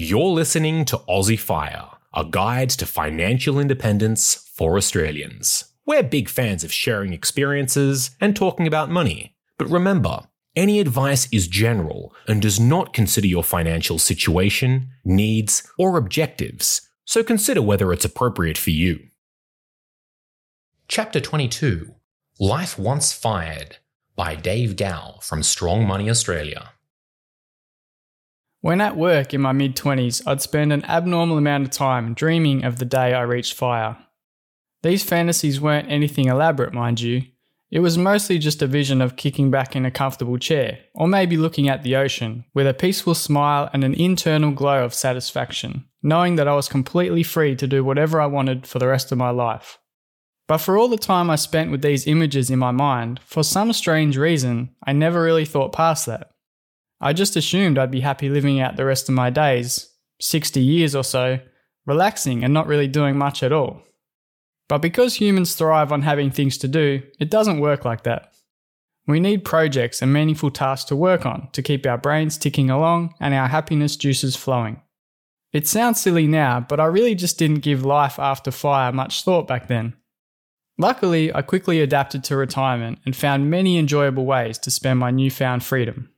You're listening to Aussie Fire, a guide to financial independence for Australians. We're big fans of sharing experiences and talking about money. But remember, any advice is general and does not consider your financial situation, needs, or objectives, so consider whether it's appropriate for you. Chapter 22 Life Once Fired by Dave Gow from Strong Money Australia. When at work in my mid 20s, I'd spend an abnormal amount of time dreaming of the day I reached fire. These fantasies weren't anything elaborate, mind you. It was mostly just a vision of kicking back in a comfortable chair, or maybe looking at the ocean, with a peaceful smile and an internal glow of satisfaction, knowing that I was completely free to do whatever I wanted for the rest of my life. But for all the time I spent with these images in my mind, for some strange reason, I never really thought past that. I just assumed I'd be happy living out the rest of my days, 60 years or so, relaxing and not really doing much at all. But because humans thrive on having things to do, it doesn't work like that. We need projects and meaningful tasks to work on to keep our brains ticking along and our happiness juices flowing. It sounds silly now, but I really just didn't give life after fire much thought back then. Luckily, I quickly adapted to retirement and found many enjoyable ways to spend my newfound freedom.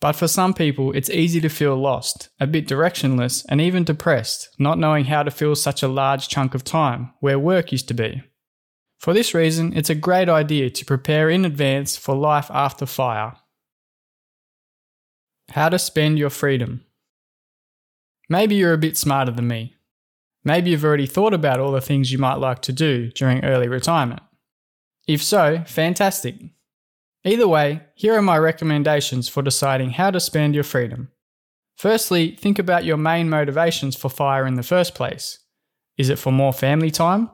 But for some people, it's easy to feel lost, a bit directionless, and even depressed, not knowing how to fill such a large chunk of time where work used to be. For this reason, it's a great idea to prepare in advance for life after fire. How to spend your freedom. Maybe you're a bit smarter than me. Maybe you've already thought about all the things you might like to do during early retirement. If so, fantastic. Either way, here are my recommendations for deciding how to spend your freedom. Firstly, think about your main motivations for FIRE in the first place. Is it for more family time?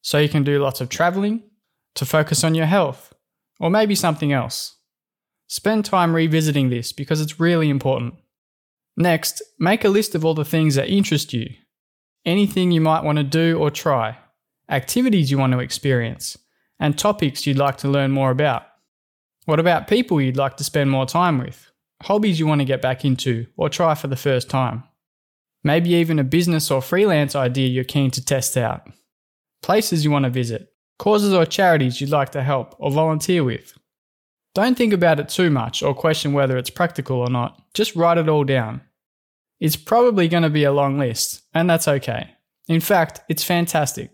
So you can do lots of travelling? To focus on your health? Or maybe something else? Spend time revisiting this because it's really important. Next, make a list of all the things that interest you. Anything you might want to do or try, activities you want to experience, and topics you'd like to learn more about. What about people you'd like to spend more time with? Hobbies you want to get back into or try for the first time? Maybe even a business or freelance idea you're keen to test out. Places you want to visit, causes or charities you'd like to help or volunteer with. Don't think about it too much or question whether it's practical or not, just write it all down. It's probably going to be a long list, and that's okay. In fact, it's fantastic.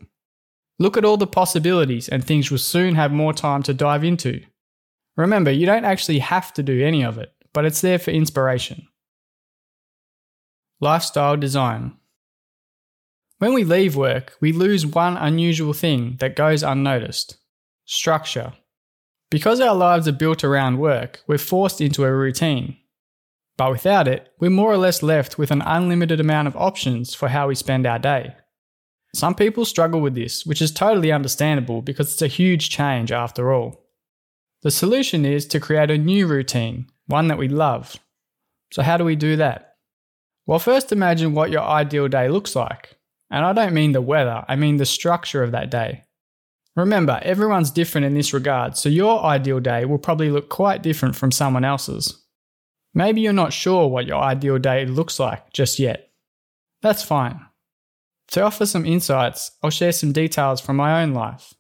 Look at all the possibilities and things you'll soon have more time to dive into. Remember, you don't actually have to do any of it, but it's there for inspiration. Lifestyle design. When we leave work, we lose one unusual thing that goes unnoticed structure. Because our lives are built around work, we're forced into a routine. But without it, we're more or less left with an unlimited amount of options for how we spend our day. Some people struggle with this, which is totally understandable because it's a huge change after all. The solution is to create a new routine, one that we love. So, how do we do that? Well, first imagine what your ideal day looks like. And I don't mean the weather, I mean the structure of that day. Remember, everyone's different in this regard, so your ideal day will probably look quite different from someone else's. Maybe you're not sure what your ideal day looks like just yet. That's fine. To offer some insights, I'll share some details from my own life.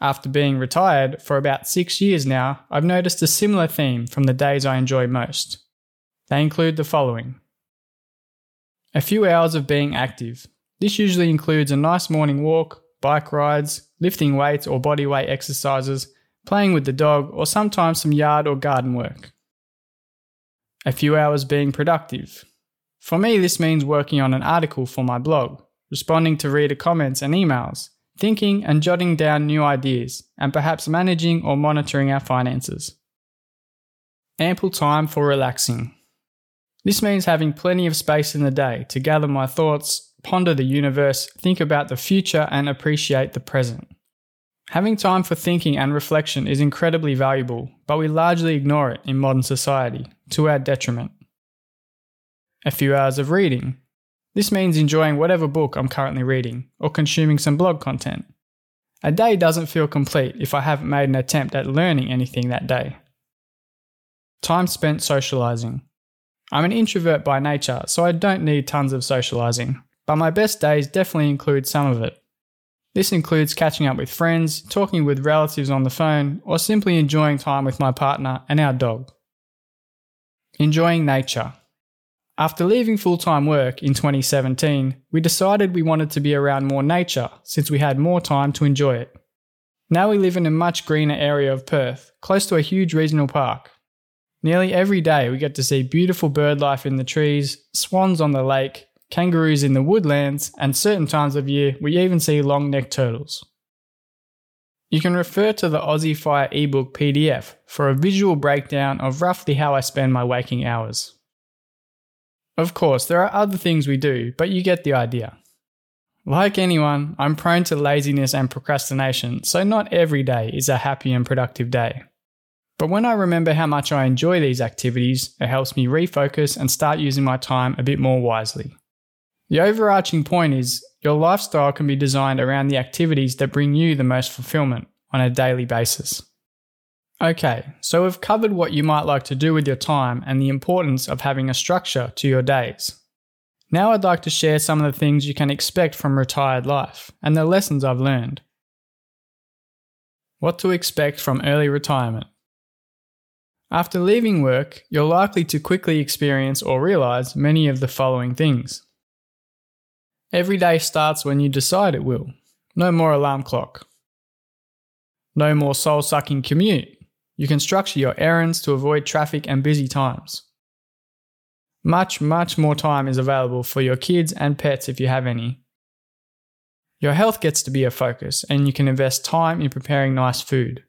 After being retired for about six years now, I've noticed a similar theme from the days I enjoy most. They include the following a few hours of being active. This usually includes a nice morning walk, bike rides, lifting weights or body weight exercises, playing with the dog, or sometimes some yard or garden work. A few hours being productive. For me, this means working on an article for my blog, responding to reader comments and emails, thinking and jotting down new ideas, and perhaps managing or monitoring our finances. Ample time for relaxing. This means having plenty of space in the day to gather my thoughts, ponder the universe, think about the future, and appreciate the present. Having time for thinking and reflection is incredibly valuable, but we largely ignore it in modern society, to our detriment. A few hours of reading, this means enjoying whatever book I'm currently reading or consuming some blog content. A day doesn't feel complete if I haven't made an attempt at learning anything that day. Time spent socializing. I'm an introvert by nature, so I don't need tons of socializing, but my best days definitely include some of it. This includes catching up with friends, talking with relatives on the phone, or simply enjoying time with my partner and our dog. Enjoying nature. After leaving full time work in 2017, we decided we wanted to be around more nature since we had more time to enjoy it. Now we live in a much greener area of Perth, close to a huge regional park. Nearly every day we get to see beautiful bird life in the trees, swans on the lake, kangaroos in the woodlands, and certain times of year we even see long necked turtles. You can refer to the Aussie Fire ebook PDF for a visual breakdown of roughly how I spend my waking hours. Of course, there are other things we do, but you get the idea. Like anyone, I'm prone to laziness and procrastination, so not every day is a happy and productive day. But when I remember how much I enjoy these activities, it helps me refocus and start using my time a bit more wisely. The overarching point is your lifestyle can be designed around the activities that bring you the most fulfillment on a daily basis. Okay, so we've covered what you might like to do with your time and the importance of having a structure to your days. Now I'd like to share some of the things you can expect from retired life and the lessons I've learned. What to expect from early retirement. After leaving work, you're likely to quickly experience or realize many of the following things. Every day starts when you decide it will. No more alarm clock. No more soul sucking commute. You can structure your errands to avoid traffic and busy times. Much, much more time is available for your kids and pets if you have any. Your health gets to be a focus, and you can invest time in preparing nice food.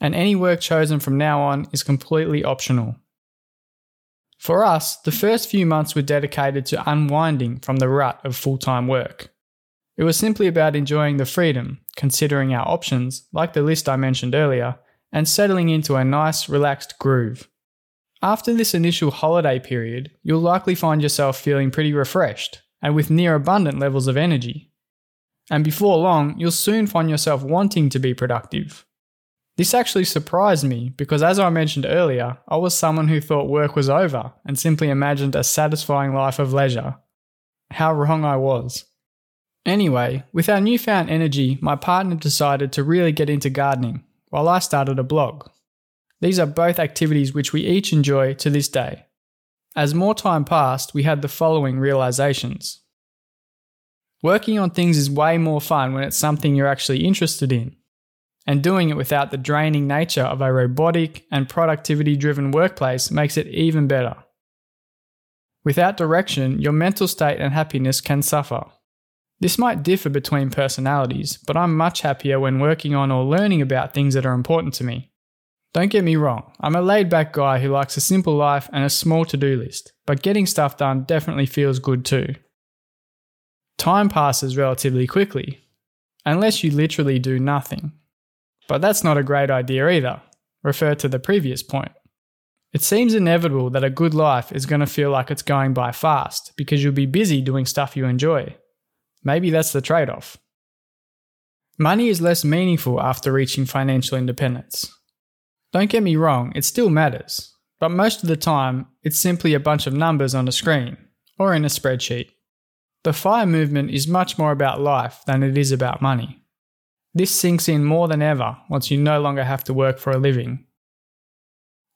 And any work chosen from now on is completely optional. For us, the first few months were dedicated to unwinding from the rut of full time work. It was simply about enjoying the freedom, considering our options, like the list I mentioned earlier, and settling into a nice, relaxed groove. After this initial holiday period, you'll likely find yourself feeling pretty refreshed and with near abundant levels of energy. And before long, you'll soon find yourself wanting to be productive, this actually surprised me because, as I mentioned earlier, I was someone who thought work was over and simply imagined a satisfying life of leisure. How wrong I was. Anyway, with our newfound energy, my partner decided to really get into gardening, while I started a blog. These are both activities which we each enjoy to this day. As more time passed, we had the following realizations. Working on things is way more fun when it's something you're actually interested in and doing it without the draining nature of a robotic and productivity driven workplace makes it even better. Without direction, your mental state and happiness can suffer. This might differ between personalities, but I'm much happier when working on or learning about things that are important to me. Don't get me wrong, I'm a laid back guy who likes a simple life and a small to do list, but getting stuff done definitely feels good too. Time passes relatively quickly, unless you literally do nothing. But that's not a great idea either. Refer to the previous point. It seems inevitable that a good life is going to feel like it's going by fast because you'll be busy doing stuff you enjoy. Maybe that's the trade off. Money is less meaningful after reaching financial independence. Don't get me wrong, it still matters, but most of the time, it's simply a bunch of numbers on a screen or in a spreadsheet. The FIRE movement is much more about life than it is about money. This sinks in more than ever once you no longer have to work for a living.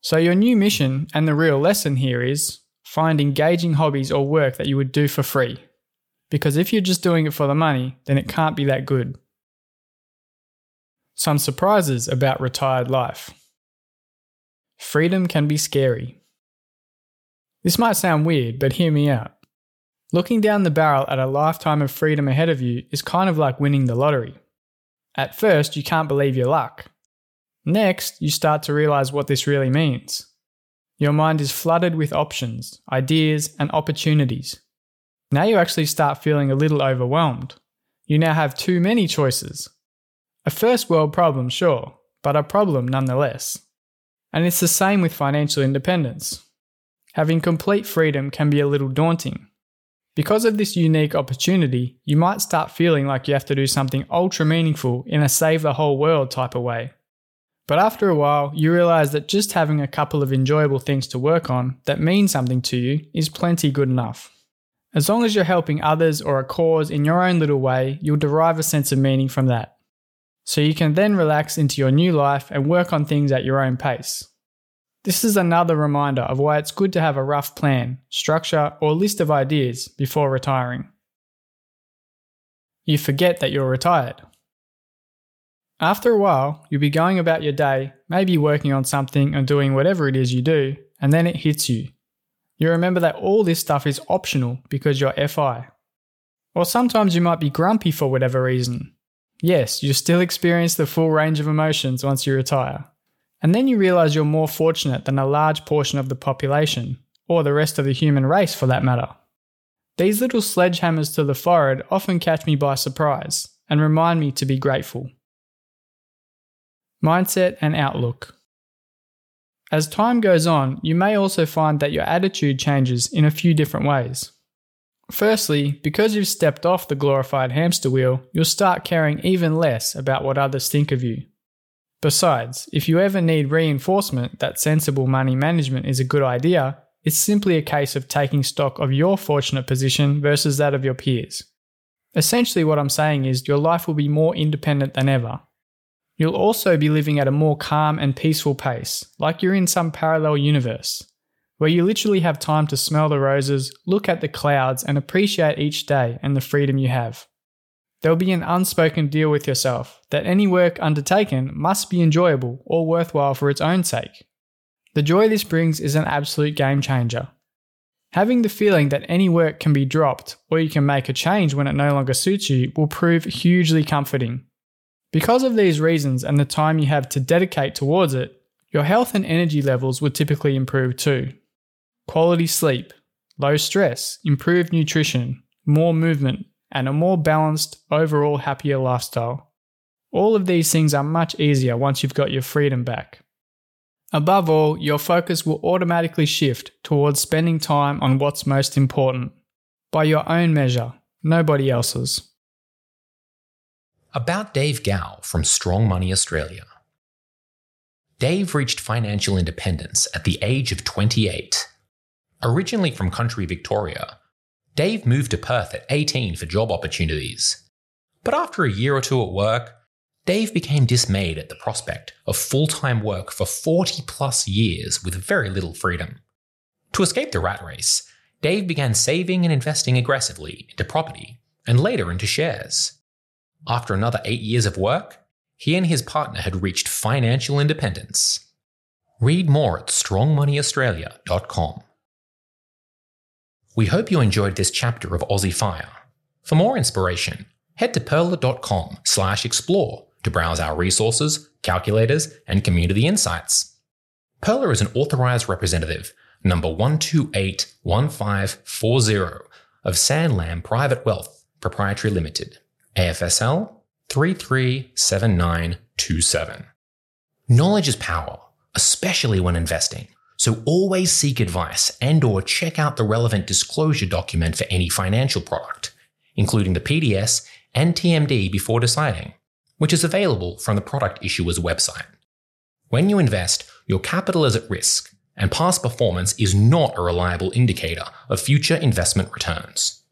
So, your new mission and the real lesson here is find engaging hobbies or work that you would do for free. Because if you're just doing it for the money, then it can't be that good. Some surprises about retired life. Freedom can be scary. This might sound weird, but hear me out. Looking down the barrel at a lifetime of freedom ahead of you is kind of like winning the lottery. At first, you can't believe your luck. Next, you start to realize what this really means. Your mind is flooded with options, ideas, and opportunities. Now you actually start feeling a little overwhelmed. You now have too many choices. A first world problem, sure, but a problem nonetheless. And it's the same with financial independence. Having complete freedom can be a little daunting. Because of this unique opportunity, you might start feeling like you have to do something ultra meaningful in a save the whole world type of way. But after a while, you realize that just having a couple of enjoyable things to work on that mean something to you is plenty good enough. As long as you're helping others or a cause in your own little way, you'll derive a sense of meaning from that. So you can then relax into your new life and work on things at your own pace. This is another reminder of why it's good to have a rough plan, structure, or list of ideas before retiring. You forget that you're retired. After a while, you'll be going about your day, maybe working on something and doing whatever it is you do, and then it hits you. You remember that all this stuff is optional because you're FI. Or sometimes you might be grumpy for whatever reason. Yes, you still experience the full range of emotions once you retire. And then you realize you're more fortunate than a large portion of the population, or the rest of the human race for that matter. These little sledgehammers to the forehead often catch me by surprise and remind me to be grateful. Mindset and outlook. As time goes on, you may also find that your attitude changes in a few different ways. Firstly, because you've stepped off the glorified hamster wheel, you'll start caring even less about what others think of you. Besides, if you ever need reinforcement that sensible money management is a good idea, it's simply a case of taking stock of your fortunate position versus that of your peers. Essentially, what I'm saying is your life will be more independent than ever, You'll also be living at a more calm and peaceful pace, like you're in some parallel universe, where you literally have time to smell the roses, look at the clouds, and appreciate each day and the freedom you have. There'll be an unspoken deal with yourself that any work undertaken must be enjoyable or worthwhile for its own sake. The joy this brings is an absolute game changer. Having the feeling that any work can be dropped or you can make a change when it no longer suits you will prove hugely comforting. Because of these reasons and the time you have to dedicate towards it, your health and energy levels would typically improve too. Quality sleep, low stress, improved nutrition, more movement, and a more balanced, overall happier lifestyle. All of these things are much easier once you've got your freedom back. Above all, your focus will automatically shift towards spending time on what's most important, by your own measure, nobody else's. About Dave Gow from Strong Money Australia. Dave reached financial independence at the age of 28. Originally from country Victoria, Dave moved to Perth at 18 for job opportunities. But after a year or two at work, Dave became dismayed at the prospect of full time work for 40 plus years with very little freedom. To escape the rat race, Dave began saving and investing aggressively into property and later into shares. After another eight years of work, he and his partner had reached financial independence. Read more at strongmoneyaustralia.com. We hope you enjoyed this chapter of Aussie Fire. For more inspiration, head to pearler.com slash explore to browse our resources, calculators, and community insights. Pearler is an authorized representative, number 1281540 of Sanlam Private Wealth, Proprietary Limited. AFSL 337927. Knowledge is power, especially when investing. So always seek advice and or check out the relevant disclosure document for any financial product, including the PDS and TMD before deciding, which is available from the product issuer's website. When you invest, your capital is at risk, and past performance is not a reliable indicator of future investment returns.